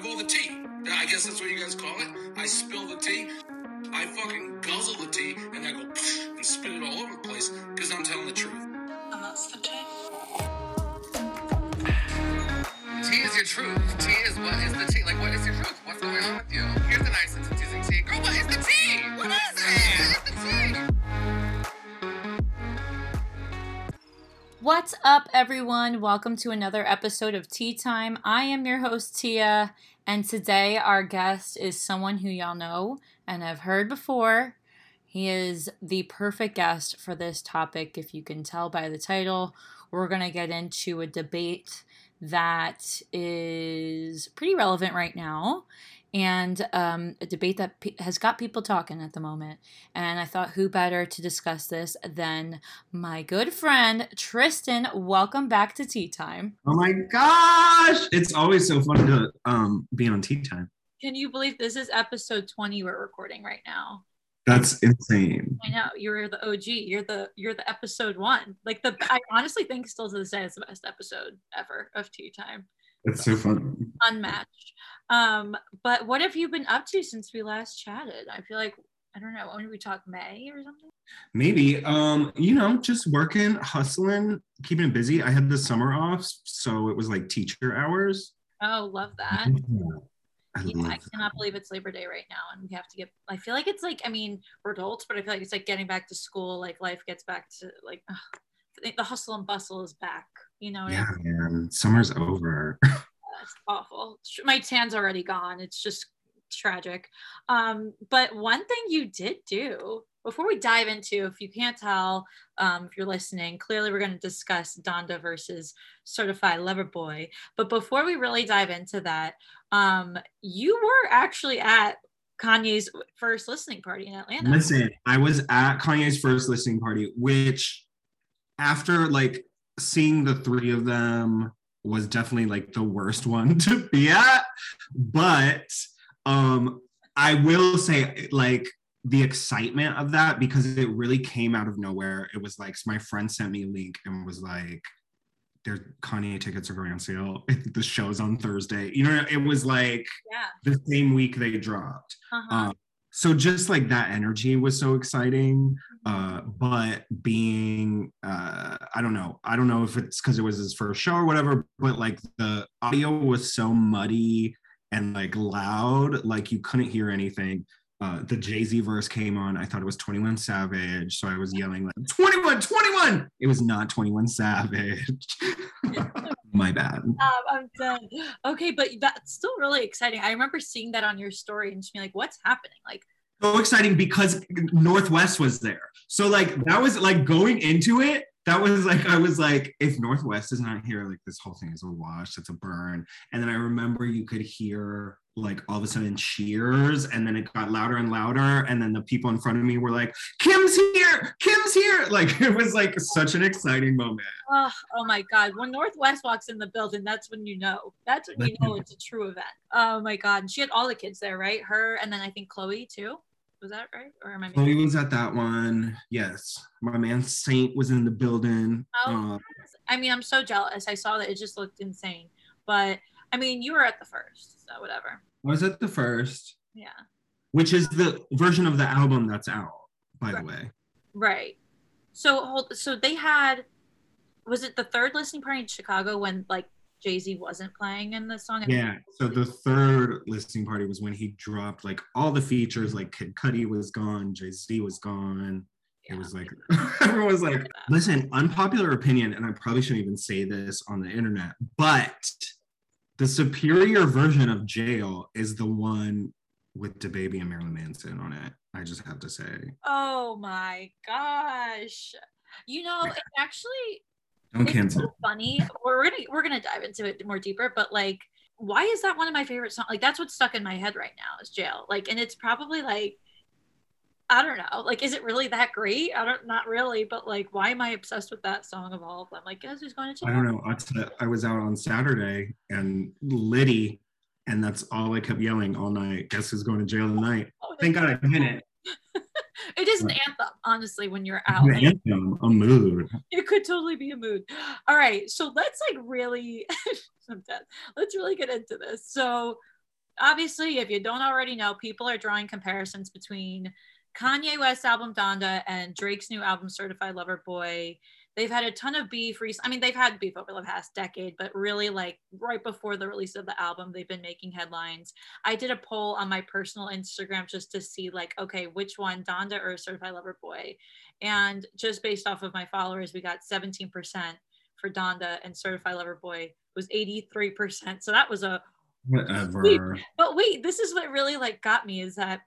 have all the tea. I guess that's what you guys call it. I spill the tea. I fucking guzzle the tea and I go and spit it all over the place because I'm telling the truth. And that's the tea. Tea is your truth. Tea is what is the tea? Like, what is your truth? What's going on with you? Here's the nice and teasing tea. Girl, what is the tea? What is it? What is the tea? What's up, everyone? Welcome to another episode of Tea Time. I am your host, Tia, and today our guest is someone who y'all know and have heard before. He is the perfect guest for this topic, if you can tell by the title. We're going to get into a debate that is pretty relevant right now and um, a debate that pe- has got people talking at the moment. And I thought, who better to discuss this than my good friend Tristan? Welcome back to Tea Time. Oh my gosh! It's always so fun to um, be on tea time. Can you believe this is episode 20 we're recording right now? That's insane. I know you're the OG. You're the you're the episode one. Like the I honestly think still to this day it's the best episode ever of Tea Time. It's so fun. Unmatched. Um, but what have you been up to since we last chatted? I feel like I don't know. When did we talk May or something? Maybe, um, you know, just working, hustling, keeping it busy. I had the summer off, so it was like teacher hours. Oh, love that. I Yeah, I cannot believe it's Labor Day right now, and we have to get. I feel like it's like I mean we're adults, but I feel like it's like getting back to school. Like life gets back to like ugh, the- hustle and bustle is back. You know, what I Yeah, mean? man. Summer's over. it's awful. My tan's already gone. It's just tragic. Um, but one thing you did do before we dive into, if you can't tell, um, if you're listening, clearly we're going to discuss Donda versus Certified Lover Boy. But before we really dive into that, um, you were actually at Kanye's first listening party in Atlanta. Listen, I was at Kanye's first listening party, which after like seeing the three of them was definitely like the worst one to be at. But um I will say like the excitement of that because it really came out of nowhere. It was like my friend sent me a link and was like, their Kanye tickets are going on sale. the show's on Thursday. You know, it was like Yeah. the same week they dropped. Uh-huh. Um, so just like that energy was so exciting. Uh, but being, uh, I don't know, I don't know if it's because it was his first show or whatever, but like the audio was so muddy and like loud, like you couldn't hear anything. Uh, the Jay Z verse came on. I thought it was 21 Savage. So I was yelling like 21, 21. It was not 21 Savage. My bad. Um, I'm done. Okay, but that's still really exciting. I remember seeing that on your story and just being like, "What's happening?" Like, so exciting because North West was there. So like that was like going into it. That was like I was like, if North West is not here, like this whole thing is a wash. It's a burn. And then I remember you could hear like all of a sudden cheers, and then it got louder and louder. And then the people in front of me were like, "Kim's here! Kim's here!" Like it was like such an exciting moment. oh, oh my God! When North West walks in the building, that's when you know. That's when you know it's a true event. Oh my God! And she had all the kids there, right? Her and then I think Chloe too. Was that right? Or am I? Chloe was at that one. Yes, my man Saint was in the building. Oh. Uh, I mean, I'm so jealous. I saw that it just looked insane. But I mean, you were at the first, so whatever. I was at the first. Yeah. which is the version of the album that's out, by Right. the way. Right. So hold. So they had. Was it the third listening party in Chicago when like Jay Z wasn't playing in the song? Yeah. So the third listening party was when he dropped like all the features, like Kid Cudi was gone, Jay Z was gone. It was like everyone was like, listen, unpopular opinion, and I probably shouldn't even say this on the internet, but the superior version of Jail is the one with DaBaby and Marilyn Manson on it. I just have to say. Oh my gosh. You know, it actually Don't it's cancel. so funny. We're gonna we're gonna dive into it more deeper, but like, why is that one of my favorite songs? Like, that's what's stuck in my head right now is Jail. Like, and it's probably like, I don't know. Like, is it really that great? I don't, not really, but like, why am I obsessed with that song of all of them? Like, guess who's going to jail? I don't know. I, t- I was out on Saturday and Liddy, and that's all I kept yelling all night. Guess who's going to jail tonight? Oh, Thank God I did it. It is an anthem, honestly, when you're out. Like, anthem, a mood. it could totally be a mood. All right, so let's like really, Let's really get into this. So, obviously, if you don't already know, people are drawing comparisons between Kanye West's album Donda and Drake's new album Certified Lover Boy. They've had a ton of beef recently. I mean, they've had beef over the past decade, but really, like right before the release of the album, they've been making headlines. I did a poll on my personal Instagram just to see, like, okay, which one, Donda or Certified Lover Boy? And just based off of my followers, we got 17% for Donda and Certified Lover Boy was 83%. So that was a Whatever. but wait, this is what really like got me is that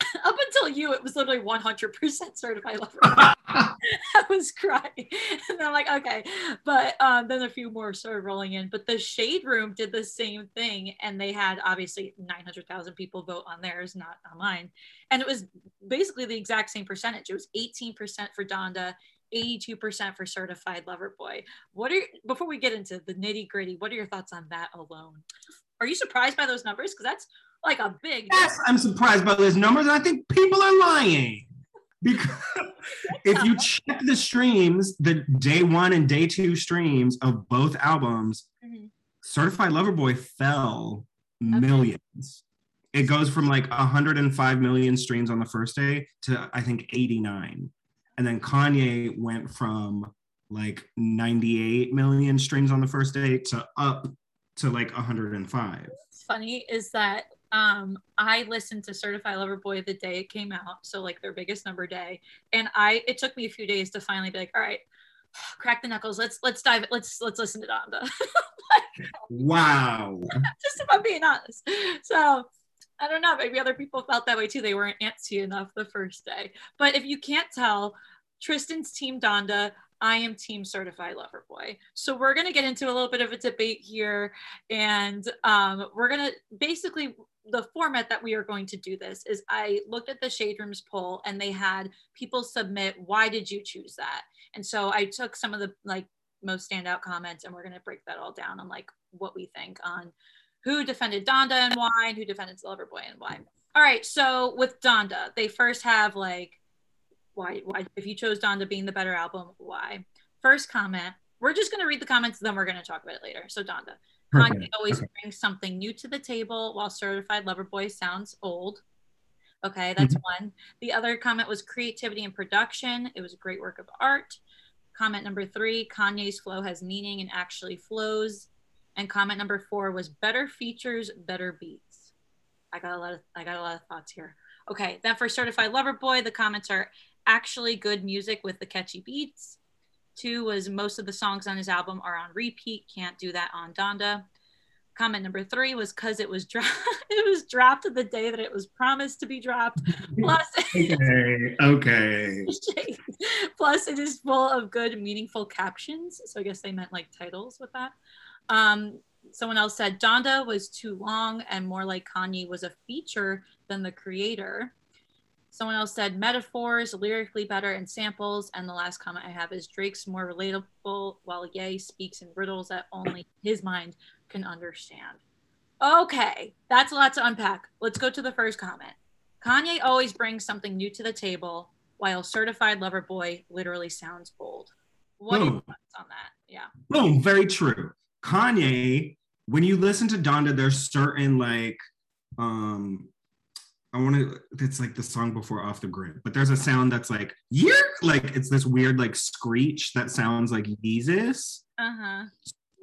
up until you, it was literally 100% certified lover. I was crying. And I'm like, okay. But um, then a few more started rolling in. But the Shade Room did the same thing. And they had obviously 900,000 people vote on theirs, not on mine. And it was basically the exact same percentage. It was 18% for Donda, 82% for Certified Lover Boy. What are, before we get into the nitty gritty, what are your thoughts on that alone? Are you surprised by those numbers? Because that's like a big. Yes, I'm surprised by those numbers. And I think people are lying. Because if you check the streams, the day one and day two streams of both albums, Mhm. Certified Lover Boy fell millions. It goes from like 105 million streams on the first day to I think 89. And then Kanye went from like 98 million streams on the first day to up to like 105. What's funny is that um, I listened to Certified Lover Boy the day it came out, so like their biggest number day, and I it took me a few days to finally be like, all right, crack the knuckles, let's let's dive, let's let's listen to Donda. Wow. Just if I'm being honest. So I don't know, maybe other people felt that way too. They weren't antsy enough the first day. But if you can't tell, Tristan's team Donda, I am team certified lover boy. So we're gonna get into a little bit of a debate here, and um, we're gonna basically the format that we are going to do this is I looked at the Shade Rooms poll and they had people submit why did you choose that? And so I took some of the like most standout comments and we're gonna break that all down on like what we think on who defended Donda and why, and who defended Loverboy and why. All right, so with Donda, they first have like why why if you chose Donda being the better album, why? First comment. We're just gonna read the comments, then we're gonna talk about it later. So Donda. Kanye always okay. brings something new to the table while certified lover boy sounds old. Okay, that's mm-hmm. one. The other comment was creativity and production. It was a great work of art. Comment number three, Kanye's flow has meaning and actually flows. And comment number four was better features, better beats. I got a lot of I got a lot of thoughts here. Okay, then for certified lover boy, the comments are actually good music with the catchy beats. Two was most of the songs on his album are on repeat. Can't do that on Donda. Comment number three was because it was dropped. it was dropped the day that it was promised to be dropped. Plus, Okay. Okay. plus it is full of good, meaningful captions. So I guess they meant like titles with that. Um, someone else said Donda was too long and more like Kanye was a feature than the creator. Someone else said metaphors, lyrically better, and samples. And the last comment I have is Drake's more relatable, while Ye speaks in riddles that only his mind can understand. Okay, that's a lot to unpack. Let's go to the first comment. Kanye always brings something new to the table, while Certified Lover Boy literally sounds old. What are your Boom. thoughts on that? Yeah. Boom, very true. Kanye, when you listen to Donda, there's certain like um I want to it's like the song before off the grid, but there's a sound that's like yeah, like it's this weird like screech that sounds like Jesus. Uh huh.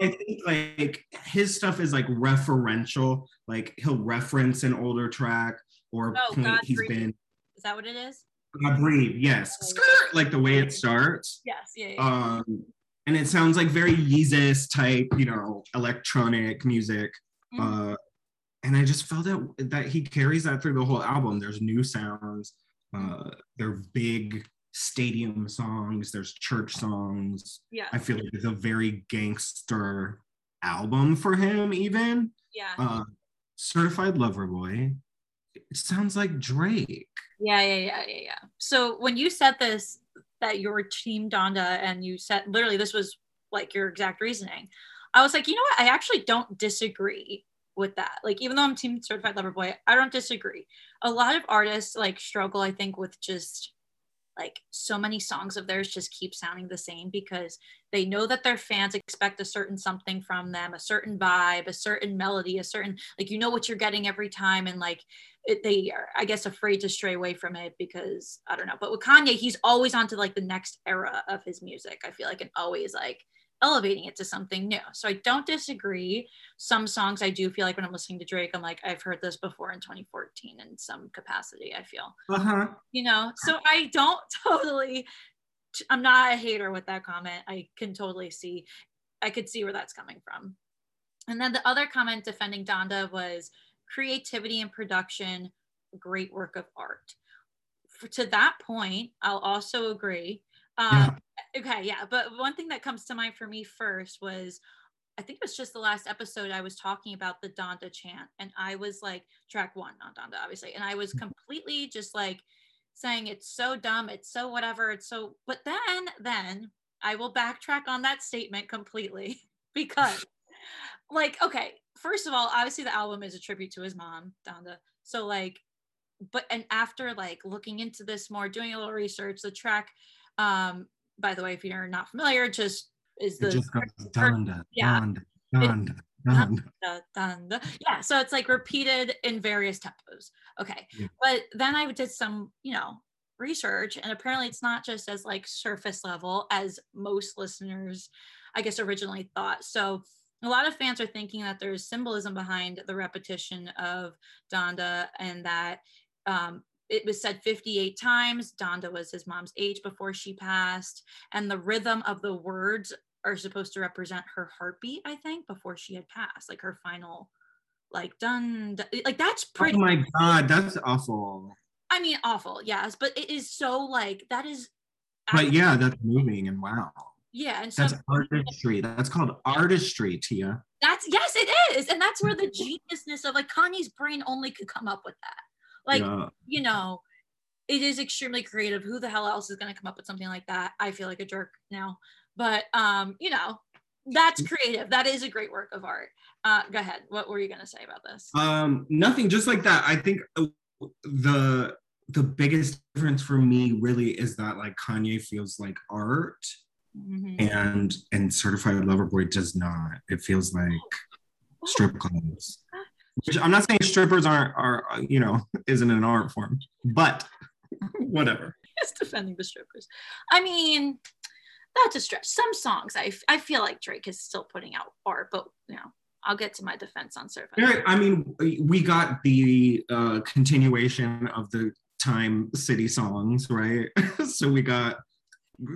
I think like his stuff is like referential, like he'll reference an older track or Oh, point God he's Breathe. been Is that what it is? God breathe, yes. Oh. Skirt, like the way it starts. Yes. Yeah. yeah. um and it sounds like very Yeezus type you know electronic music Mhm. uh and i just felt that that he carries that through the whole album there's new sounds uh they're big stadium songs there's church songs yeah. i feel like it's a very gangster album for him even yeah. uh certified lover boy it sounds like drake Yeah, yeah, yeah, yeah, yeah. So when you said this, that you were team Donda, and you said literally this was like your exact reasoning, I was like, you know what? I actually don't disagree with that. Like, even though I'm team certified lover boy, I don't disagree. A lot of artists like struggle, I think, with just like so many songs of theirs just keep sounding the same because they know that their fans expect a certain something from them, a certain vibe, a certain melody, a certain like you know what you're getting every time and like it, they are I guess afraid to stray away from it because I don't know. But with Kanye, he's always on to like the next era of his music. I feel like and always like elevating it to something new. So I don't disagree. Some songs I do feel like when I'm listening to Drake, I'm like, I've heard this before in 2014 in some capacity, I feel. Uh-huh. You know, so I don't totally, I'm not a hater with that comment. I can totally see, I could see where that's coming from. And then the other comment defending Donda was creativity and production, great work of art. For, to that point, I'll also agree. Um, yeah okay yeah but one thing that comes to mind for me first was i think it was just the last episode i was talking about the donda chant and i was like track one not donda obviously and i was mm-hmm. completely just like saying it's so dumb it's so whatever it's so but then then i will backtrack on that statement completely because like okay first of all obviously the album is a tribute to his mom donda so like but and after like looking into this more doing a little research the track um by the way, if you're not familiar, just is the just dunda, yeah. Dunda, dunda, dunda. Dunda, Yeah, so it's like repeated in various tempos. Okay. Yeah. But then I did some, you know, research and apparently it's not just as like surface level as most listeners I guess originally thought. So a lot of fans are thinking that there's symbolism behind the repetition of Donda and that um, it was said 58 times. Donda was his mom's age before she passed. And the rhythm of the words are supposed to represent her heartbeat, I think, before she had passed, like her final, like done. Like that's oh pretty. Oh my God, that's awful. I mean, awful, yes, but it is so like that is. But yeah, that's moving and wow. Yeah, and so that's artistry. That's called artistry, Tia. That's yes, it is, and that's where the geniusness of like Kanye's brain only could come up with that. Like, yeah. you know, it is extremely creative. Who the hell else is going to come up with something like that? I feel like a jerk now. But, um, you know, that's creative. That is a great work of art. Uh, go ahead. What were you going to say about this? Um, nothing. Just like that. I think uh, the the biggest difference for me really is that like Kanye feels like art, mm-hmm. and and Certified Lover Boy does not. It feels like strip clubs. Which I'm not saying strippers aren't are you know isn't an art form, but whatever. Just defending the strippers. I mean, that's a stretch. Some songs I, I feel like Drake is still putting out art, but you know I'll get to my defense on Surf. Yeah, I mean, we got the uh, continuation of the Time City songs, right? so we got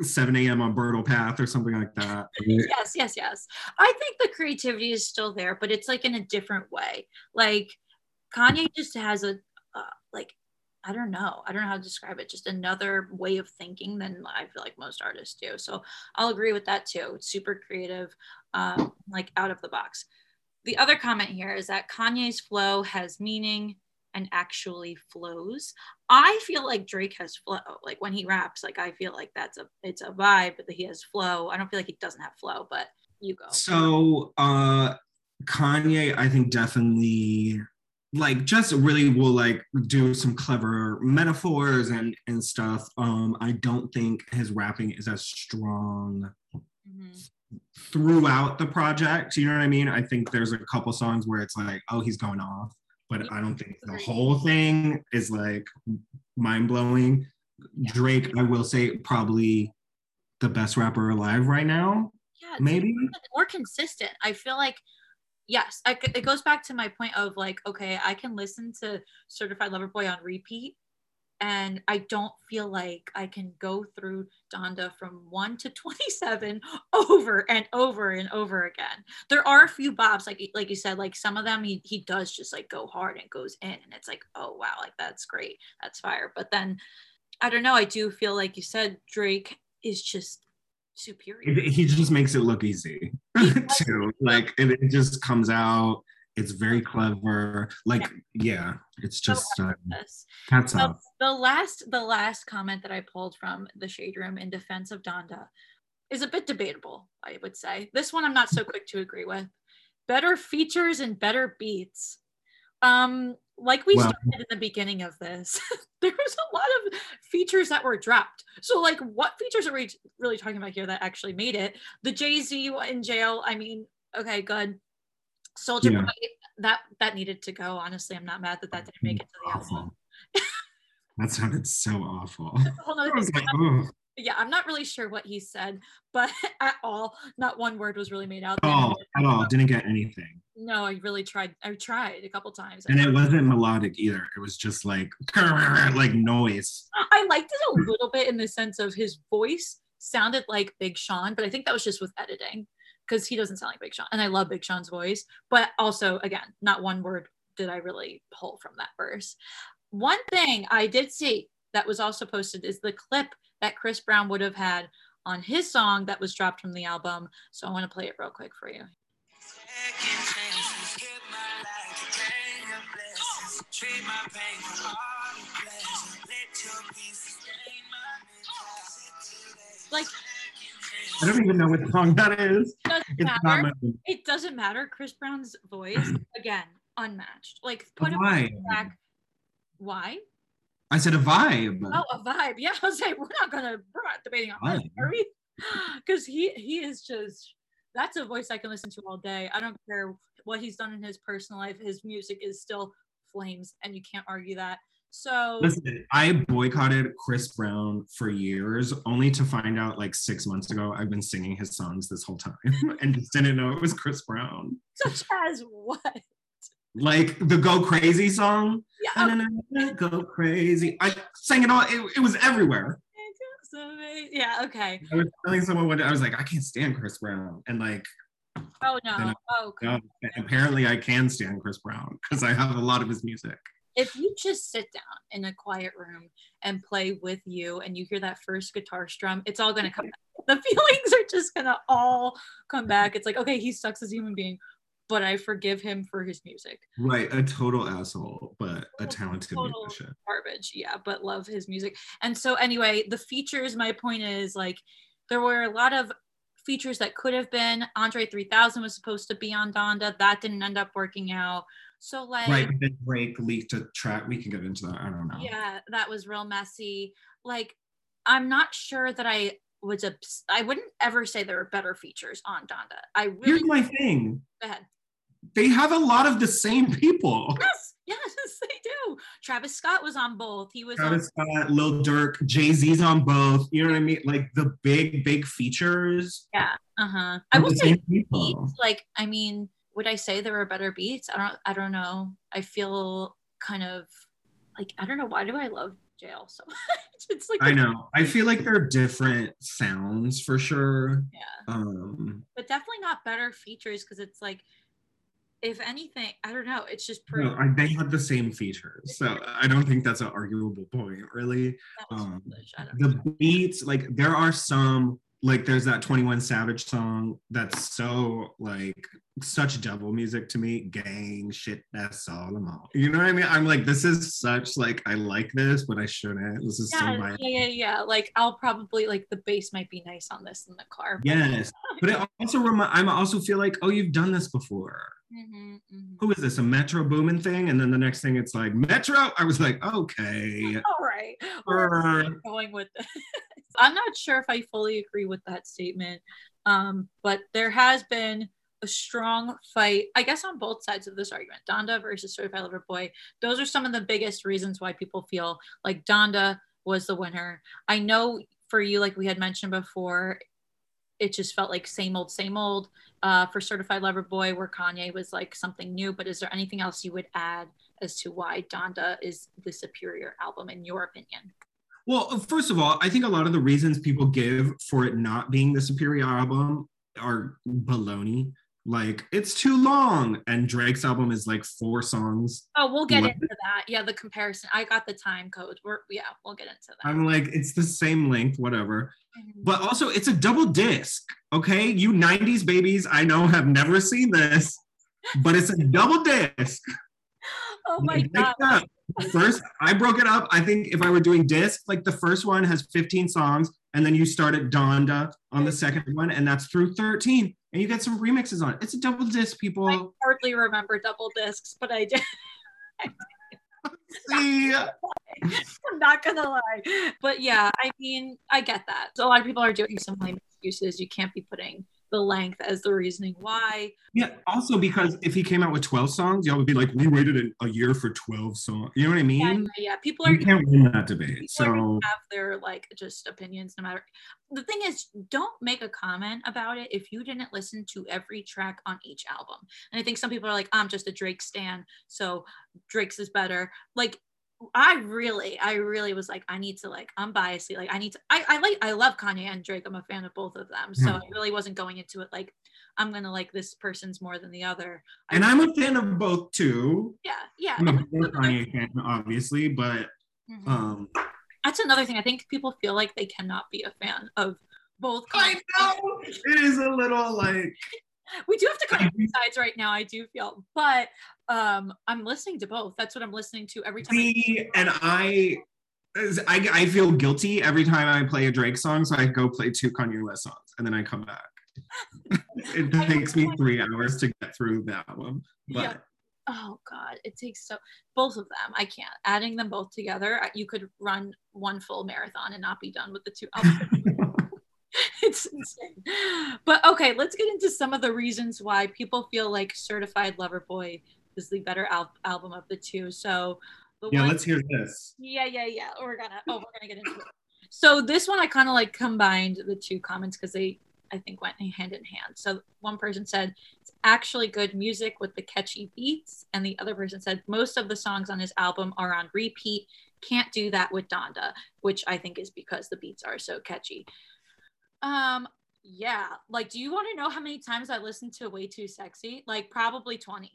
7 a.m. on Bridle Path or something like that. yes, yes, yes. I think the creativity is still there, but it's like in a different way. Like Kanye just has a uh, like I don't know. I don't know how to describe it. Just another way of thinking than I feel like most artists do. So I'll agree with that too. It's super creative, um, like out of the box. The other comment here is that Kanye's flow has meaning, and actually flows. I feel like Drake has flow. Like when he raps, like I feel like that's a it's a vibe that he has flow. I don't feel like he doesn't have flow, but you go. So uh Kanye, I think definitely like just really will like do some clever metaphors and and stuff. Um I don't think his rapping is as strong mm-hmm. throughout the project. You know what I mean? I think there's a couple songs where it's like, oh, he's going off but I don't think the whole thing is like mind blowing. Drake, I will say, probably the best rapper alive right now. Yeah, maybe more consistent. I feel like yes, I, it goes back to my point of like, okay, I can listen to Certified Lover Boy on repeat and I don't feel like I can go through Donda from 1 to 27 over and over and over again. There are a few bobs like like you said like some of them he he does just like go hard and goes in and it's like oh wow like that's great. That's fire. But then I don't know, I do feel like you said Drake is just superior. He just makes it look easy too. Like it, it just comes out it's very clever like yeah, yeah it's just uh, hats so off. the last the last comment that i pulled from the shade room in defense of donda is a bit debatable i would say this one i'm not so quick to agree with better features and better beats um like we Well- started in the beginning of this, there was a lot of features that were dropped. So, like, what features are we really talking about here that actually made it? The Jay Z in jail. I mean, okay, good. Soldier Yeah. Boy, that that needed to go. Honestly, I'm not mad that that didn't make it to the album. Awful. that sounded so awful. That's a whole nother I was thing. like, yeah, I'm not really sure what he said, but at all, not one word was really made out. at all, at all. Didn't get anything. No, I really tried. I tried a couple times. And it wasn't melodic either. It was just like like noise. I liked it a little bit in the sense of his voice sounded like Big Sean, but I think that was just with editing because he doesn't sound like Big Sean. And I love Big Sean's voice, but also, again, not one word did I really pull from that verse. One thing I did see that was also posted is the clip that Chris Brown would have had on his song that was dropped from the album. So I want to play it real quick for you. Like, I don't even know what song that is. It doesn't It's matter. it doesn't matter. Chris Brown's voice, again, unmatched. Like, put him Why? back. Why? I said a vibe. Oh, a vibe. Yeah, I was like, we're not gonna, we're not debating on this, are we? Because he he is just that's a voice I can listen to all day. I don't care what he's done in his personal life. His music is still flames, and you can't argue that. So Listen, I boycotted Chris Brown for years, only to find out like six months ago I've been singing his songs this whole time and just didn't know it was Chris Brown. such as what? Like the Go Crazy song. Yeah, okay. Go crazy. I sang it all. It, it was everywhere. yeah, okay. I was telling someone one day, I was like, I can't stand Chris Brown. And like, Oh no. Then Oh, no, oh, apparently I can stand Chris Brown because I have a lot of his music. If you just sit down in a quiet room and play with you and you hear that first guitar strum, it's all gonna come back. The feelings are just gonna all come back. It's like, okay, he sucks as a human being, but I forgive him for his music. Right. A total asshole, but a talented Total musician. Garbage, yeah, but love his music. And so anyway, the features, my point is like there were a lot of features that could have been. Andre 3000 was supposed to be on Donda. That didn't end up working out. So like Right. But then Drake leaked a track. We can get into that. I don't know. yeah that was real messy like i'm not sure that i was I wouldn't ever say there are better features on donda i really Here's my thing. go ahead They have a lot of the same people. yes yes they do travis scott was on both he was Travis Scott, Lil Durk, Jay Z's on both. You know what I mean? Like the big, big features. Yeah. uh-huh i will say people. like i mean would i say there were better beats i don't i don't know i feel kind of like i don't know why do i love jail so much it's like I know. I feel like they're different sounds for sure. yeah Um, but definitely not better features because it's like if anything i don't know it's just no, I, they had the same features, so I don't think that's an arguable point, really. um, foolish. Know. The beats, like there are some, like there's that Twenty One Savage song that's so like such devil music to me. Gang shit, that's all I'm on. You know what I mean? I'm like, this is such like I like this, but I shouldn't. This is so yeah, my yeah, yeah, yeah. Like I'll probably like the bass might be nice on this in the car. but- yes. But it also remind. I'm also feel like, oh, you've done this before. Mhm, mhm. Who is this? A Metro Boomin thing? And then the next thing, it's like Metro. I was like, okay. All right, we going with this? I'm not sure if I fully agree with that statement, um, but there has been a strong fight, I guess, on both sides of this argument. Donda versus Certified Lover Boy. Those are some of the biggest reasons why people feel like Donda was the winner. I know for you, like we had mentioned before, it just felt like same old, same old uh, for Certified Lover Boy, where Kanye was like something new. But is there anything else you would add as to why Donda is the superior album in your opinion? Well, first of all, I think a lot of the reasons people give for it not being the superior album are baloney. Like it's too long, and Drake's album is like four songs. Oh, we'll get into that. Yeah, the comparison. I got the time code. We're yeah, we'll get into that. I'm like, it's the same length, whatever. Mhm. But also, it's a double disc. Okay, you '90s babies, I know have never seen this, but it's a double disc. oh my god. up. First, I broke it up. I think if I were doing disc, like the first one has 15 songs, and then you start at Donda on the mm-hmm. second one, and that's through 13, and you get some remixes on it. It's a double disc, people. I hardly remember double discs, but I did. See, I'm not gonna lie. But yeah, I mean, I get that. So a lot of people are doing some lame excuses. You can't be putting the length as the reasoning why. yeah. Also, because if he came out with twelve songs, y'all would be like, "We waited a, year for twelve songs." You know what I mean? Yeah, yeah. People are You can't win that debate. So have their like just opinions no matter the thing is don't make a comment about it if you didn't listen to every track on each album and i think some people are like i'm just a drake stan so drake's is better like i really i really was like i need to like unbiasedly like i need to i, I like i love kanye and drake i'm a fan of both of them so Yeah. i really wasn't going into it like i'm gonna like this person's more than the other and I'm a fan of both too. yeah yeah I'm a Kanye fan, obviously, but Mhm. um, that's another thing i think people feel like they cannot be a fan of both I Kanye know it is a little like we do have to cut I sides right now. I do feel, but um, I'm listening to both. That's what I'm listening to every time. I- and I, I, I feel guilty every time I play a Drake song, so I go play two Kanye West songs, and then I come back. it takes me three hours to get through the album, but Yeah. oh God, it takes so both of them. I can't. Adding them both together, you could run one full marathon and not be done with the two it's insane. But okay, let's get into some of the reasons why people feel like Certified Lover Boy is the better al- album of the two. So the yeah, one let's hear this. Yeah, yeah, yeah. We're gonna oh, we're gonna get into it. So this one I kind of like combined the two comments because they I think went hand in hand. So one person said it's actually good music with the catchy beats, and the other person said most of the songs on his album are on repeat. Can't do that with Donda, which I think is because the beats are so catchy. Um, yeah. Like, do you want to know how many times I listened to Way Too Sexy? Like, probably 20.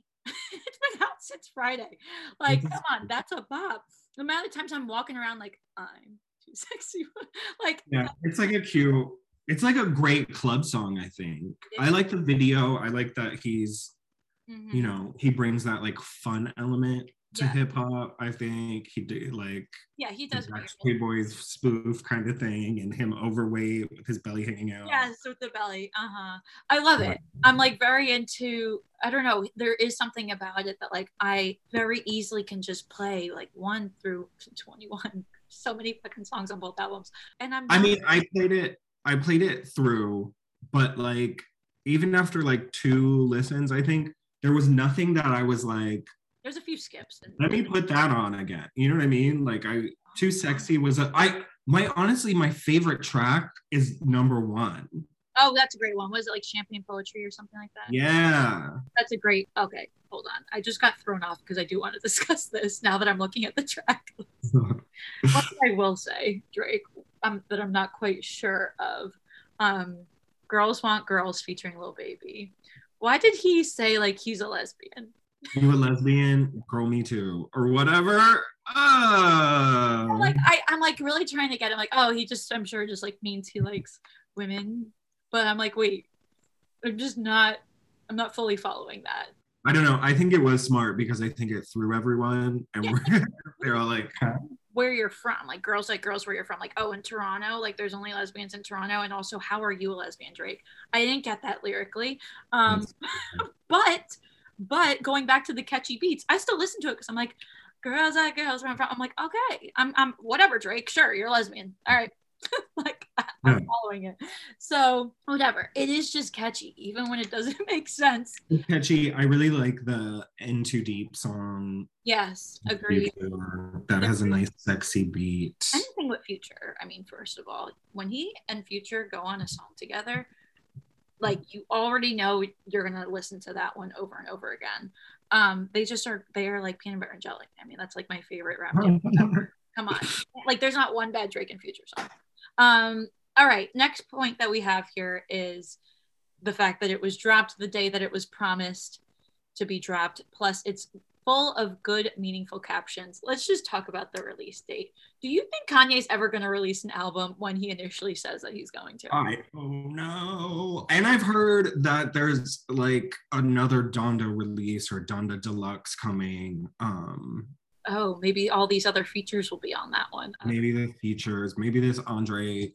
it's been out since Friday. Like, come on, that's a bop. The amount of times I'm walking around like I'm too sexy. like, Yeah, it's like a cute. It's like a great club song. I think. I like the video. I like that he's mhm. you know he brings that like fun element to Yeah. hip hop. I think he did like yeah, he does. Backstreet Boys spoof kind of thing, and him overweight with his belly hanging out. Yes, with the belly. Uh huh. I love it. I'm like very into. I don't know. There is something about it that like I very easily can just play like one through twenty one. So many fucking songs on both albums, and I'm. I mean, I played it. I played it through, but like even after like two listens, I think there was nothing that I was like, there's a few skips. Let me put that on again. You know what I mean? Like I too sexy was a I my honestly my favorite track is number one. oh, that's a great one. Was it like champagne poetry or something like that? Yeah. That's a great. Okay, hold on. I just got thrown off because I do want to discuss this now that I'm looking at the track. what I will say, Drake, um, that I'm not quite sure of. Um, Girls Want Girls featuring Lil Baby. Why did he say like he's a lesbian? You a lesbian? Girl, me too, or whatever. Oh, Like I, I'm like really trying to get him like, oh, he just I'm sure just like means he likes women. But I'm like, wait, I'm just not I'm not fully following that. I don't know. I think it was smart because I think it threw everyone, and Yeah. they're all like, Where you're from, like girls like girls where you're from, like, oh in Toronto, like there's only lesbians in Toronto, and also how are you a lesbian, Drake? I didn't get that lyrically. Um but but going back to the catchy beats, I still listen to it because I'm like, girls like girls where I'm from. I'm like, okay, I'm I'm whatever, Drake. Sure, you're lesbian. All right. like I'm Yeah. following it. So whatever. It is just catchy, even when it doesn't make sense. It's catchy. I really like the "In Too Deep" song. Yes, agreed. Future. That has a nice, sexy beat. Anything with Future. I mean, first of all, when he and Future go on a song together, like you already know you're gonna listen to that one over and over again. Um, they just are they are like peanut butter and jelly. I mean, that's like my favorite rap ever. Come on. Like there's not one bad Drake and Future song. Um, all right, next point that we have here is the fact that it was dropped the day that it was promised to be dropped. Plus, it's full of good, meaningful captions. Let's just talk about the release date. Do you think Kanye's ever going to release an album when he initially says that he's going to? I oh no. And I've heard that there's like another Donda release or Donda Deluxe coming. Um oh, maybe all these other features will be on that one. maybe the features, maybe this Andre,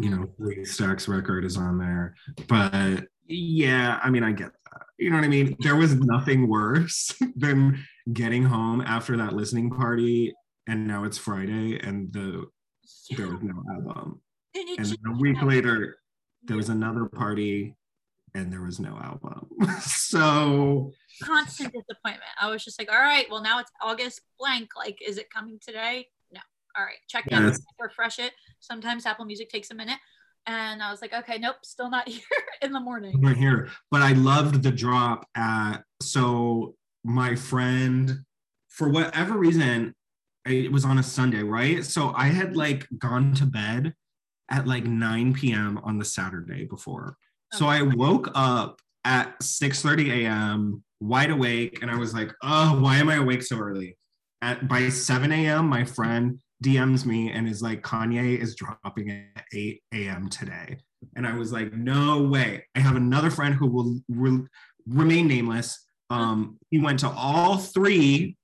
you know, three stacks record is on there. But yeah, I mean I get that. You know what I mean? There was nothing worse than getting home after that listening party, and now it's Friday, and the there was no album. And And then a week later, there was another party, and there was no album. so constant disappointment. I was just like, all right, well now it's August blank. Like, is it coming today? No. All right, check in, Yes. refresh it. Sometimes Apple Music takes a minute. And I was like, okay, nope, still not here in the morning. we're here. But I loved the drop at so my friend, for whatever reason, it was on a Sunday, right? So I had like gone to bed at like 9 p.m. on the Saturday before. So I woke up at 6:30 a.m. wide awake, and I was like, "Oh, why am I awake so early?" At by 7 a.m., my friend DMs me and is like, "Kanye is dropping at 8 a.m. today," and I was like, "No way!" I have another friend who will re- remain nameless. Um, he went to all three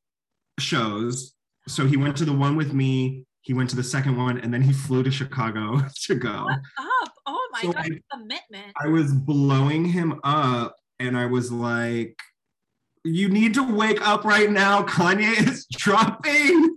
shows. So he went to the one with me. He went to the second one, and then he flew to Chicago to go. Up. Oh my So god, I- commitment. I was blowing him up and I was like, You need to wake up right now. Kanye is dropping.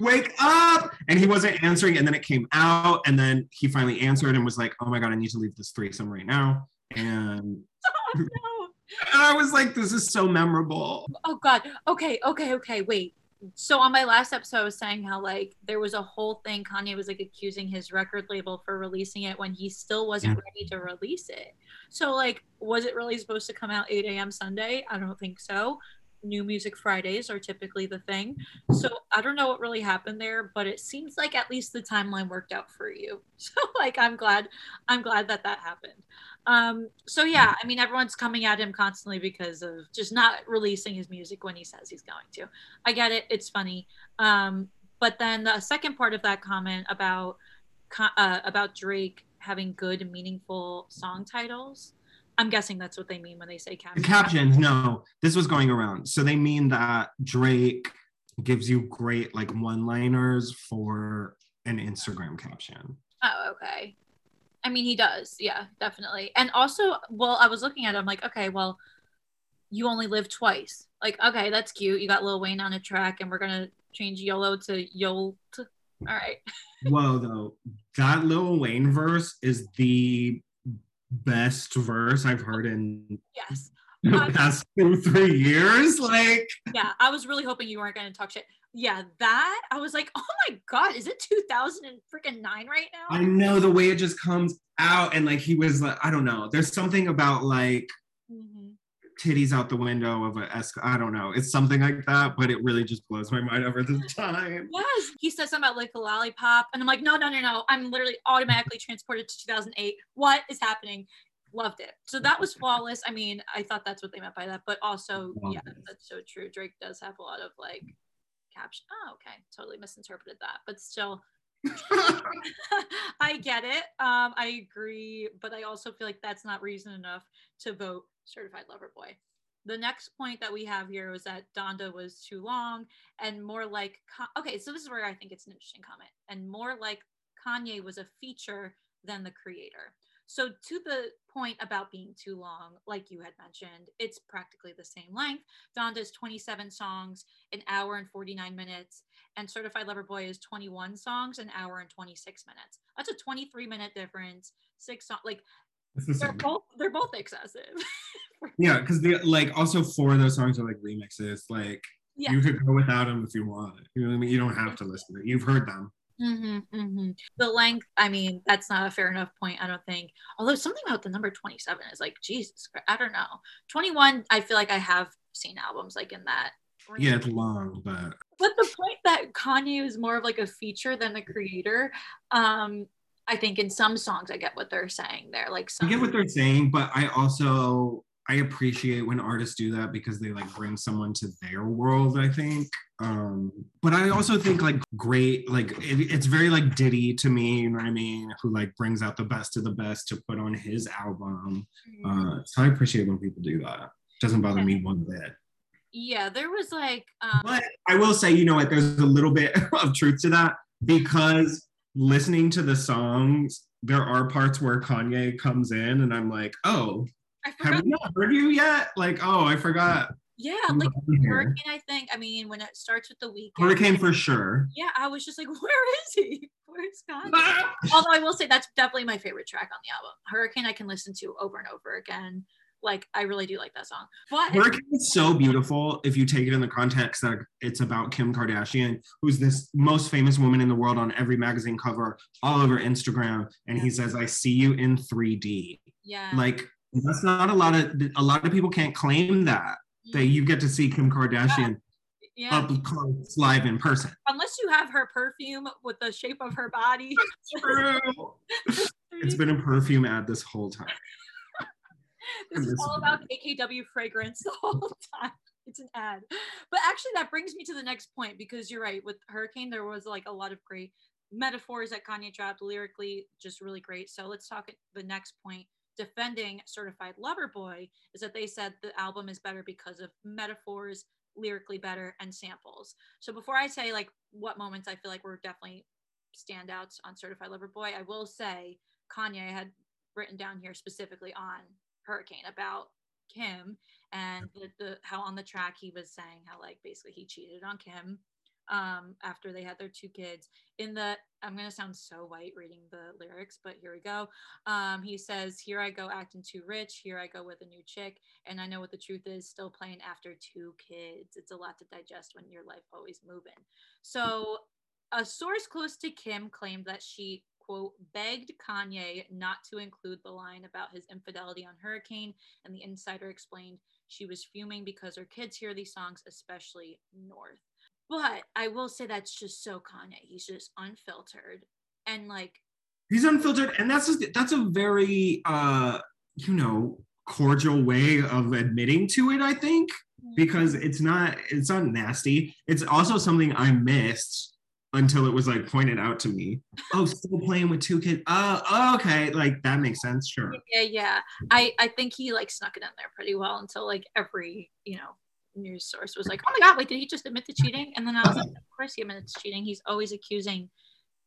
Wake up. And he wasn't answering. And then it came out. And then he finally answered and was like, Oh my God, I need to leave this threesome right now. And, Oh, no. and I was like, This is so memorable. Oh god. Okay, okay, okay. Wait. So on my last episode, I was saying how like there was a whole thing. Kanye was like accusing his record label for releasing it when he still wasn't Yeah. ready to release it. So like, was it really supposed to come out 8 a.m. Sunday? I don't think so. New Music Fridays are typically the thing. So I don't know what really happened there, but it seems like at least the timeline worked out for you. So like, I'm glad, I'm glad that that happened. Um, so yeah, I mean, everyone's coming at him constantly because of just not releasing his music when he says he's going to. I get it; it's funny. Um, but then the second part of that comment about uh, about Drake having good, meaningful song titles. I'm guessing that's what they mean when they say The caption. captions, no, this was going around. So they mean that Drake gives you great like one liners for an Instagram caption. Oh, okay. I mean, he does. Yeah, definitely. And also, well, I was looking at it. I'm like, okay, well, you only live twice. Like, okay, that's cute. You got Lil Wayne on a track, and we're gonna change YOLO to YOLT. All right. Whoa, though, that Lil Wayne verse is the best verse I've heard in Yes. the I- past two, three years. Like, Yeah. I was really hoping you weren't gonna talk shit. Yeah, that I was like, oh my god, is it 2000 and freaking nine right now? I know the way it just comes out, and like he was like, I don't know. There's something about like Mhm. Titties out the window of a S. I don't know. It's something like that, but it really just blows my mind over the time. Yes. He says something about like a lollipop, and I'm like, no, no, no, no. I'm literally automatically transported to 2008. What is happening? Loved it. So that was flawless. I mean, I thought that's what they meant by that, but also, yeah, that's so true. Drake does have a lot of like caption. Oh, okay. Totally misinterpreted that, but still. I get it. Um, I agree, but I also feel like that's not reason enough to vote certified lover boy. The next point that we have here was that Donda was too long and more like okay, so this is where I think it's an interesting comment and more like Kanye was a feature than the creator. So to the point about being too long, like you had mentioned, it's practically the same length. Donda's 27 songs, an hour and 49 minutes, and Certified Lover Boy is 21 songs, an hour and 26 minutes. That's a 23 minute difference. Six songs, like they're both they're both excessive. Yeah, because the like also four of those songs are like remixes. Like yeah. you could go without them if you want. You know what I mean? You don't have to listen to it. You've heard them. hmm hmm The length, I mean, that's not a fair enough point, I don't think. Although something about the number 27 is like, Jesus, Christ, I don't know. 21, I feel like I have seen albums like in that. range. Yeah, it's long, but But the point that Kanye is more of like a feature than the creator, um, I think in some songs I get what they're saying there. Like I get what they're saying, but I also I appreciate when artists do that because they like bring someone to their world, I think. Um, but I also think like great, like it, it's very like Diddy to me, you know what I mean? Who like brings out the best of the best to put on his album. Mhm. Uh, so I appreciate when people do that. Doesn't bother me one bit. yeah, there was like um But I will say, you know what, there's a little bit of truth to that because listening to the songs, there are parts where Kanye comes in and I'm like, oh, I have we not heard you yet? Like, oh, I forgot. Yeah, From like here. Hurricane. I think. I mean, when it starts with the Weeknd. Hurricane for sure. Yeah, I was just like, where is he? Where's Kanye? Although I will say that's definitely my favorite track on the album. Hurricane I can listen to over and over again. Like I really do like that song. But Hurricane is so beautiful if you take it in the context that it's about Kim Kardashian, who's this most famous woman in the world on every magazine cover, all over Instagram. And he says, I see you in 3D. yeah, Like, that's not a lot of, a lot of people can't claim that, that you get to see Kim Kardashian yeah. up close live in person. Unless you have her perfume with the shape of her body. True. It's been a perfume ad this whole time. This is all about KKW fragrance the whole time. It's an ad. But actually, that brings me to the next point because you're right. With Hurricane, there was like a lot of great metaphors that Kanye dropped lyrically, just really great. So let's talk at the next point. Defending Certified Lover Boy is that they said the album is better because of metaphors, lyrically better, and samples. So before I say like what moments I feel like were definitely standouts on Certified Lover Boy, I will say Kanye had written down here specifically on Hurricane about Kim and the, the how on the track he was saying how like basically he cheated on Kim um after they had their two kids. In the i'm gonna sound so white reading the lyrics but here we go. Um he says here i go acting too rich. Here i go with a new chick. And i know what the truth is still playing after two kids. It's a lot to digest when your life always moving. So a source close to kim claimed that she quote begged kanye not to include the line about his infidelity on hurricane and the insider explained she was fuming because her kids hear these songs especially north but I will say that's just so Kanye. He's just unfiltered and like He's unfiltered, and that's just, that's a very uh, you know cordial way of admitting to it. I think because it's not it's not nasty. It's also something I missed until it was like pointed out to me. Oh, still playing with two kids. Uh, oh, okay, like that makes sense. Sure. yeah, yeah. I I think he like snuck it in there pretty well until like every you know news source was like, oh my god, wait, did he just admit to cheating? And then I was like, of course he admits to cheating. He's always accusing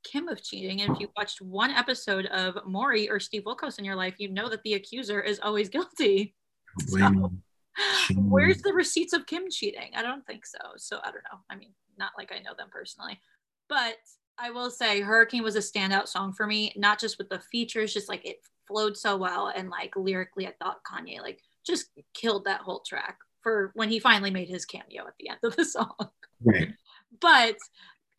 Kim of cheating. And if you watched one episode of Maury or Steve Wilkos in your life, you know that the accuser is always guilty. Blame- Where's the receipts of Kim cheating? I don't think so. So I don't know. I mean, not like I know them personally, but I will say Hurricane was a standout song for me, not just with the features, just like it flowed so well. And like lyrically, I thought Kanye like just killed that whole track for when he finally made his cameo at the end of the song. Right. But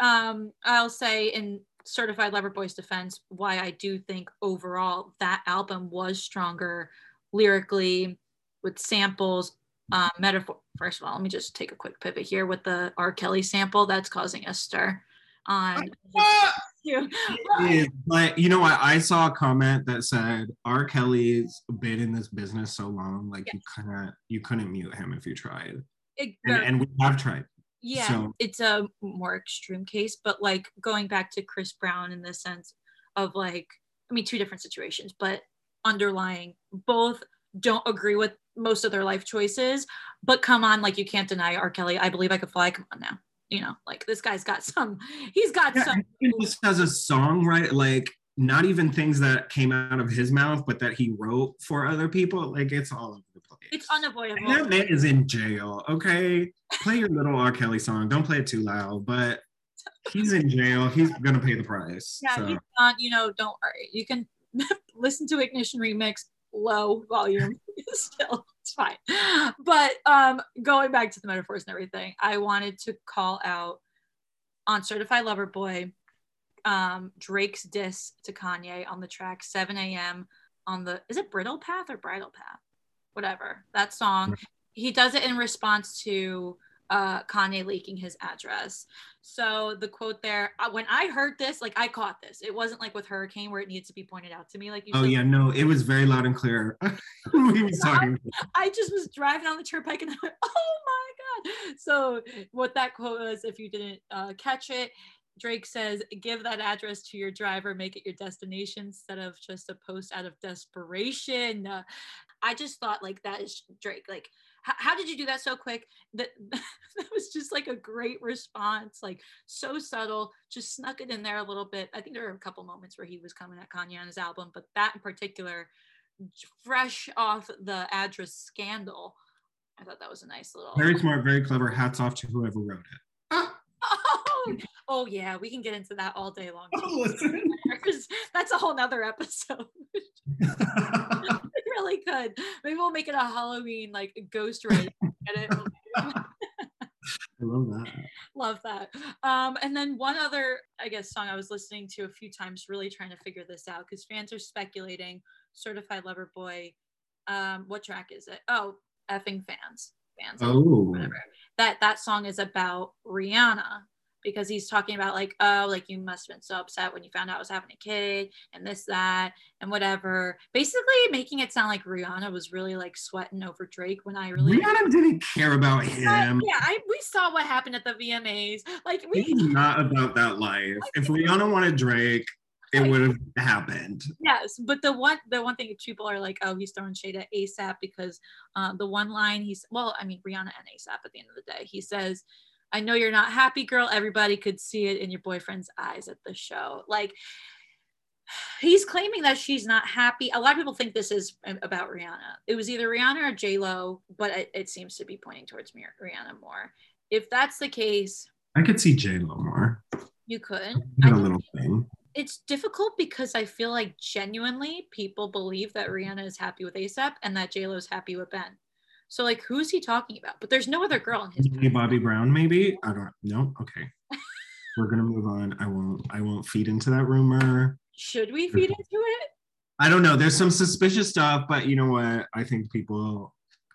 um, I'll say in Certified Lover Boy's defense, why I do think overall that album was stronger lyrically with samples, uh, metaphor. First of all, let me just take a quick pivot here with the R. Kelly sample that's causing a stir on. you. but you know what? I saw a comment that said R. Kelly's been in this business so long, like you couldn't you couldn't mute him if you tried, It- and, and we have tried. yeah, so- it's a more extreme case, but like going back to Chris Brown in the sense of like, I mean, two different situations, but underlying both don't agree with most of their life choices, but come on, like you can't deny R. Kelly. I believe I could fly. Come on now. You know, like this guy's got some, he's got Yeah, some. he just has a song, right? Like not even things that came out of his mouth, but that he wrote for other people. Like it's all over the place. It's unavoidable. And that man is in jail. Okay, play your little R. Kelly song. Don't play it too loud, but he's in jail. He's gonna pay the price. Yeah, so. he's not, you know, don't worry. You can listen to Ignition Remix low volume still. It's fine. But um going back to the metaphors and everything, I wanted to call out on Certified Lover Boy, um, Drake's diss to Kanye on the track 7 a.m. on the is it Brittle Path or Bridal Path? Whatever. That song. He does it in response to uh, Kanye leaking his address. So the quote there, uh, when I heard this, like I caught this. It wasn't like with Hurricane where it needs to be pointed out to me. Like you Oh said. yeah, no, it was very loud and clear. he was talking. I just was driving on the turnpike and I went, oh my God. So what that quote was, if you didn't uh, catch it, Drake says, give that address to your driver, make it your destination instead of just a post out of desperation. Uh, I just thought like that is Drake. Like, h- how did you do that so quick? That that was just like a great response, like so subtle, just snuck it in there a little bit. I think there were a couple moments where he was coming at Kanye on his album, but that in particular, fresh off the address scandal, I thought that was a nice little. Very smart, very clever. Hats off to whoever wrote it. Ah, Oh, oh yeah, we can get into that all day long. listen. That's a whole nother episode. Really could. Maybe we'll make it a Halloween like ghost it? I love that. Love that. Um, and then one other, I guess, song I was listening to a few times, really trying to figure this out because fans are speculating. Certified Lover Boy. Um, what track is it? Oh, effing fans. Fans. Oh, Whatever. That that song is about Rihanna because he's talking about like, oh, like you must have been so upset when you found out I was having a kid and this, that, and whatever. Basically making it sound like Rihanna was really like sweating over Drake when I really Rihanna didn't care about him. yeah, I, we saw what happened at the VMAs. Like we He's not about that life. If Rihanna wanted Drake, it would have happened. Yes, but the one the one thing people are like, oh, he's throwing shade at ASAP because uh, the one line he's well, I mean Rihanna and ASAP at the end of the day, he says, "I know you're not happy, girl. Everybody could see it in your boyfriend's eyes at the show." Like he's claiming that she's not happy. A lot of people think this is about Rihanna. It was either Rihanna or J Lo, but it, it seems to be pointing towards Rihanna more. If that's the case, I could see J Lo more. you could. I a little thing. it's difficult because I feel like genuinely people believe that Rihanna is happy with ASAP and that J Lo is happy with Ben. So like, who's he talking about? But there's no other girl in his. Maybe Bobby Brown, maybe. I don't know. Okay. We're gonna move on. I won't I won't feed into that rumor. Should we feed into it? I don't know. There's some suspicious stuff, but you know what? I think people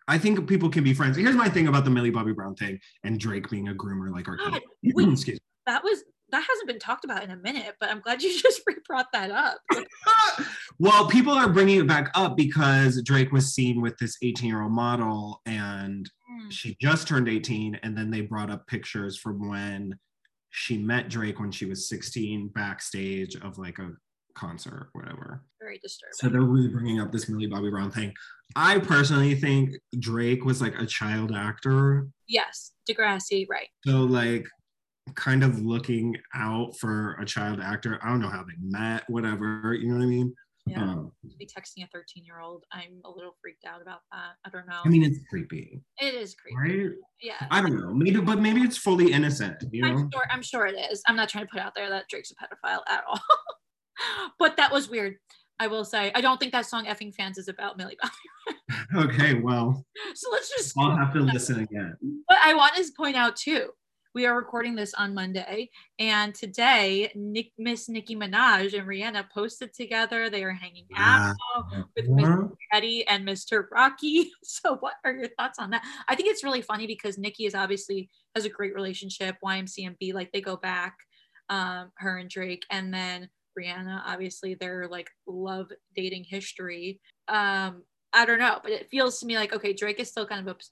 I think people can be friends. Here's my thing about the Millie Bobby Brown thing and Drake being a groomer like our God, wait. Mm, excuse me. That was that hasn't been talked about in a minute, but I'm glad you just brought that up. well, people are bringing it back up because Drake was seen with this 18 year old model and Hmm, she just turned 18. And then they brought up pictures from when she met Drake when she was 16 backstage of like a concert, or whatever. Very disturbing. So they're really bringing up this Millie Bobby Brown thing. I personally think Drake was like a child actor. yes, Degrassi, right? So like kind of looking out for a child actor. I don't know how they met, whatever. You know what I mean? Yeah. Um, To be texting a 13 year old, I'm a little freaked out about that. I don't know. I mean, it's creepy, it is creepy. right? Yeah. I don't know. Maybe, but maybe it's fully innocent. You know? I'm sure, I'm sure it is. I'm not trying to put out there that Drake's a pedophile at all. but that was weird. I will say. I don't think that song effing fans is about Millie Bobby. Okay, well, so let's just I'll have to listen again. But I want to point out too, we are recording this on Monday, and today Nick, Miss Nicki Minaj and Rihanna posted together. They are hanging out with Mr. Eddie and Mr. Rocky. So, what are your thoughts on that? I think it's really funny because Nicki is obviously has a great relationship. YMCMB, like they go back, um, her and Drake, and then Rihanna, obviously their like love dating history. Um, I don't know, but it feels to me like okay, Drake is still kind of obs-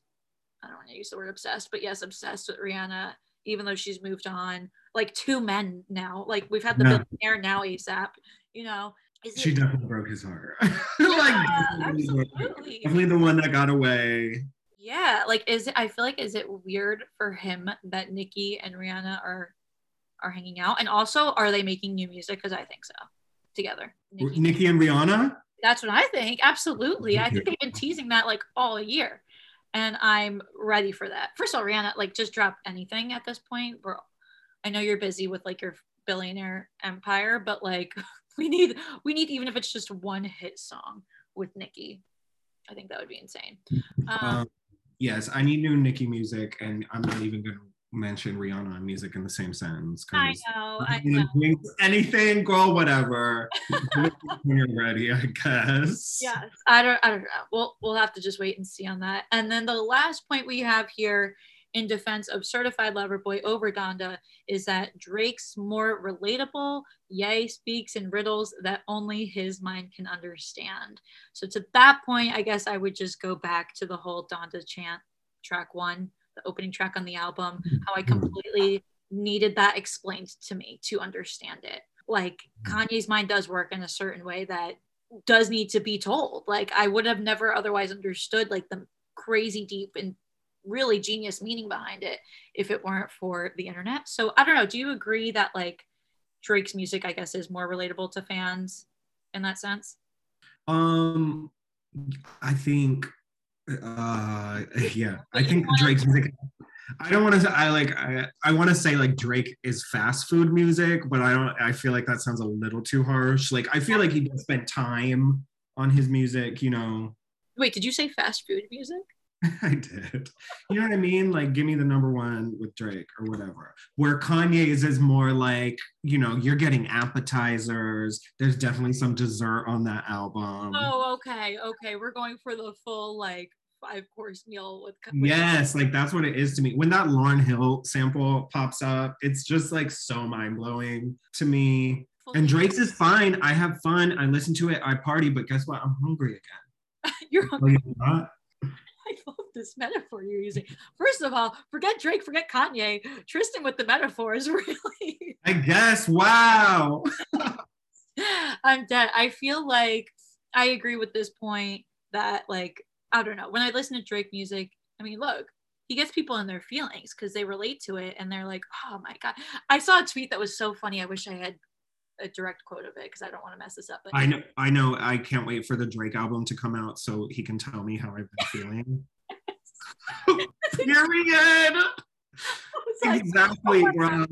I don't want to use the word obsessed, but yes, obsessed with Rihanna, even though she's moved on. Like two men now. Like we've had the Yeah. billionaire now ASAP. You know, is She it? definitely broke his heart. Yeah, like, broke- absolutely. definitely the one that got away. Yeah, like is it? I feel like is it weird for him that Nicki and Rihanna are are hanging out, and also are they making new music? Because I think so together. Nicki. Nicki and Rihanna. That's what I think. Absolutely, I think they've been teasing that like all year, and I'm ready for that. First of all, Rihanna, like just drop anything at this point. We're, I know you're busy with like your billionaire empire, but like we need we need even if it's just one hit song with Nicki. I think that would be insane. Um, Um, yes, I need new Nicki music, and I'm not even going to mention Rihanna and music in the same sentence. I know, I know. Anything, girl, whatever. When you're ready, I guess. Yes, I don't, I don't know. We'll we'll have to just wait and see on that. And then the last point we have here in defense of Certified Lover Boy over Donda is that Drake's more relatable. Ye speaks in riddles that only his mind can understand. So to that point, I guess I would just go back to the whole Donda chant track one, the opening track on the album, how I completely needed that explained to me to understand it. Like Kanye's mind does work in a certain way that does need to be told. Like I would have never otherwise understood like the crazy deep and really genius meaning behind it if it weren't for the internet. So I don't know. Do you agree that like Drake's music, I guess, is more relatable to fans in that sense? Um, I think Uh, yeah, I think Drake's music. I don't want to. Say I like. I, I want to say like Drake is fast food music, but I don't. I feel like that sounds a little too harsh. Like I feel like he spent time on his music. You know. Wait, did you say fast food music? I did. You know what I mean? Like, give me the number one with Drake or whatever. Where Kanye's is more like, you know, you're getting appetizers. There's definitely some dessert on that album. Oh, okay, okay. We're going for the full like five course meal with. with Yes, like that's what it is to me. When that Lauryn Hill sample pops up, it's just like so mind blowing to me. And Drake's is fine. I have fun. I listen to it. I party. But guess what? I'm hungry again. You're oh, hungry. you what. I love this metaphor you're using. First of all, forget Drake, forget Kanye. Tristan with the metaphors, really. I guess. Wow. I'm dead. I feel like I agree with this point that, like, I don't know. When I listen to Drake music, I mean, look, he gets people in their feelings because they relate to it and they're like, oh my God. I saw a tweet that was so funny. I wish I had a direct quote of it because I don't want to mess this up. But I know. I know. I can't wait for the Drake album to come out so he can tell me how I've been feeling. Period. Like, Exactly, oh bro.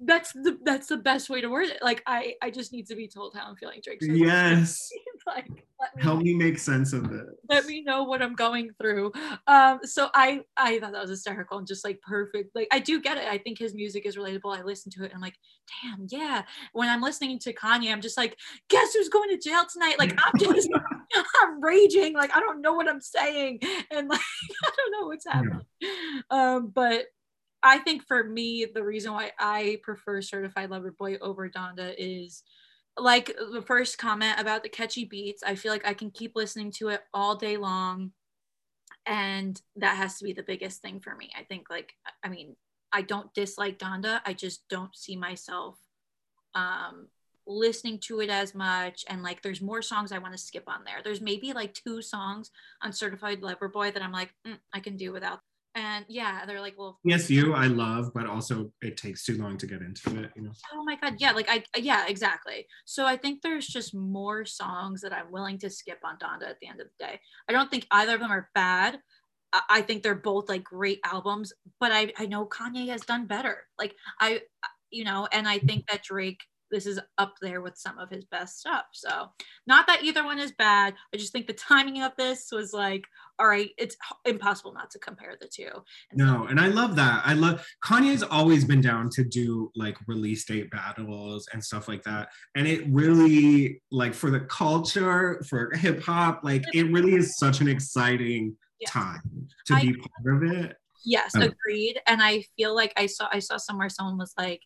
that's the that's the best way to word it. Like I I just need to be told how I'm feeling, Drake. So Yes. like let me Help me make sense of it. let me know what I'm going through. Um, so I I thought that was hysterical and just like perfect. Like I do get it. I think his music is relatable. I listen to it and I'm like, damn, yeah. When I'm listening to Kanye, I'm just like, guess who's going to jail tonight? Like I'm just I'm raging. Like I don't know what I'm saying, and like I don't know what's happening. Um, but I think for me, the reason why I prefer Certified Lover Boy over Donda is like the first comment about the catchy beats. I feel like I can keep listening to it all day long. And that has to be the biggest thing for me. I think, like, I mean, I don't dislike Donda. I just don't see myself um, listening to it as much. And like, there's more songs I want to skip on there. There's maybe like two songs on Certified Lover Boy that I'm like, mm, I can do without. And yeah, they're like, well, Yes, you I love, but also it takes too long to get into it. You know. oh my god yeah like i yeah exactly so i think there's just more songs that i'm willing to skip on donda at the end of the day i don't think either of them are bad i, I think they're both like great albums but i i know kanye has done better like i you know and i think that drake this is up there with some of his best stuff so not that either one is bad i just think the timing of this was like all right it's impossible not to compare the two And so- No, and I love that. I love Kanye's always been down to do like release date battles and stuff like that. And it really like for the culture, for hip hop, like it really is such an exciting time to I- be part of it. Yes, Oh. agreed. And I feel like I saw I saw somewhere someone was like,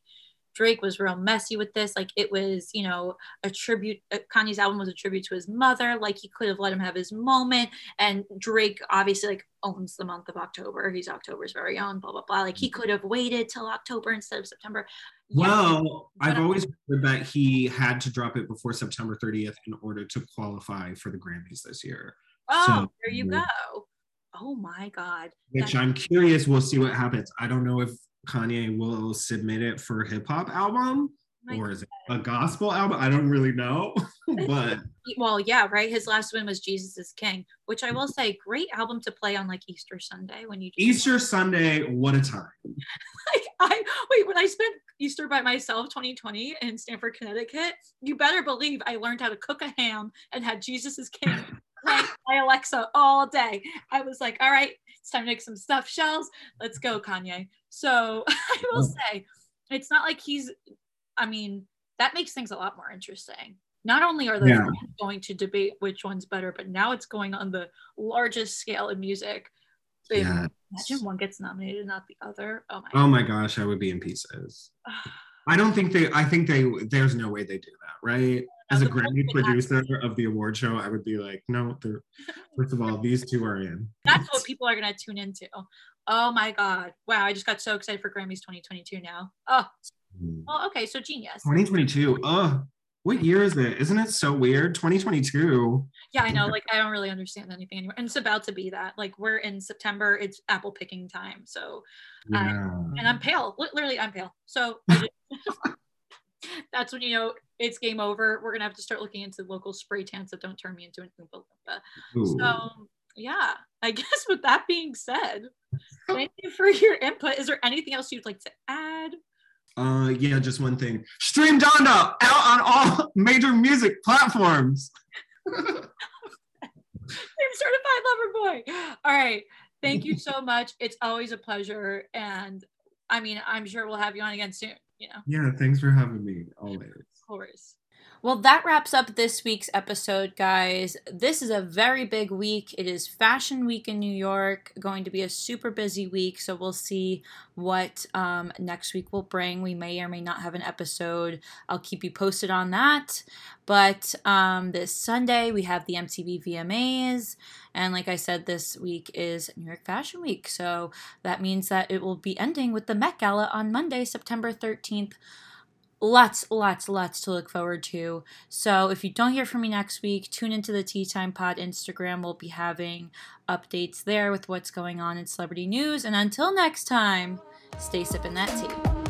Drake was real messy with this. Like it was, you know, a tribute. uh, Kanye's album was a tribute to his mother. Like he could have let him have his moment. And Drake obviously like owns the month of October. He's October's very own. Blah blah blah. Like he could have waited till October instead of September. Yeah, Well, I've always heard that he had to drop it before September 30th in order to qualify for the Grammys this year. oh, so- there you go. Oh my God. Which That- I'm curious, we'll see what happens. I don't know if Kanye will submit it for hip hop album oh My or is it a gospel album? I don't really know. but well yeah right his last one was jesus is king which i will say great album to play on like easter sunday when you just, Easter Sunday, what a time. like i wait when i spent easter by myself 2020 in stamford connecticut you better believe i learned how to cook a ham and had jesus is king my alexa all day i was like all right it's time to make some stuffed shells let's go kanye so i will oh. say it's not like he's i mean that makes things a lot more interesting not only are the Yeah. going to debate which one's better but now it's going on the largest scale in music Yeah. imagine one gets nominated not the other oh my Oh my gosh, I would be in pieces. I don't think they I think they there's no way they do that, right? As a Grammy producer of the award show, I would be like, no, they're first of all, these two are in. that's what people are going to tune into oh my god wow i just got so excited for grammys 2022 now oh hmm. well okay so genius 2022. Oh, uh, what year is it? Isn't it so weird? 2022. yeah i know like i don't really understand anything anymore and it's about to be that like we're in september it's apple picking time so Yeah. and i'm pale literally i'm pale so just- that's when you know it's game over we're gonna have to start looking into local spray tans that don't turn me into an oompa loompa Ooh. so yeah I guess with that being said, thank you for your input. Is there anything else you'd like to add? Uh, yeah, just one thing. Stream Donda out on all major music platforms. I'm certified lover boy. All right. Thank you so much. It's always a pleasure. And I mean, I'm sure we'll have you on again soon, you know, Yeah, thanks for having me. Always. of course. Well, that wraps up this week's episode, guys. This is a very big week. It is Fashion Week in New York, going to be a super busy week. So we'll see what um, next week will bring. We may or may not have an episode. I'll keep you posted on that. But um, this Sunday, we have the MTV VMAs. And like I said, this week is New York Fashion Week. So that means that it will be ending with the Met Gala on Monday, September 13th lots, lots, lots to look forward to. So if you don't hear from me next week, tune into the Tea Time Pod Instagram. We'll be having updates there with what's going on in celebrity news. And until next time, stay sipping that tea.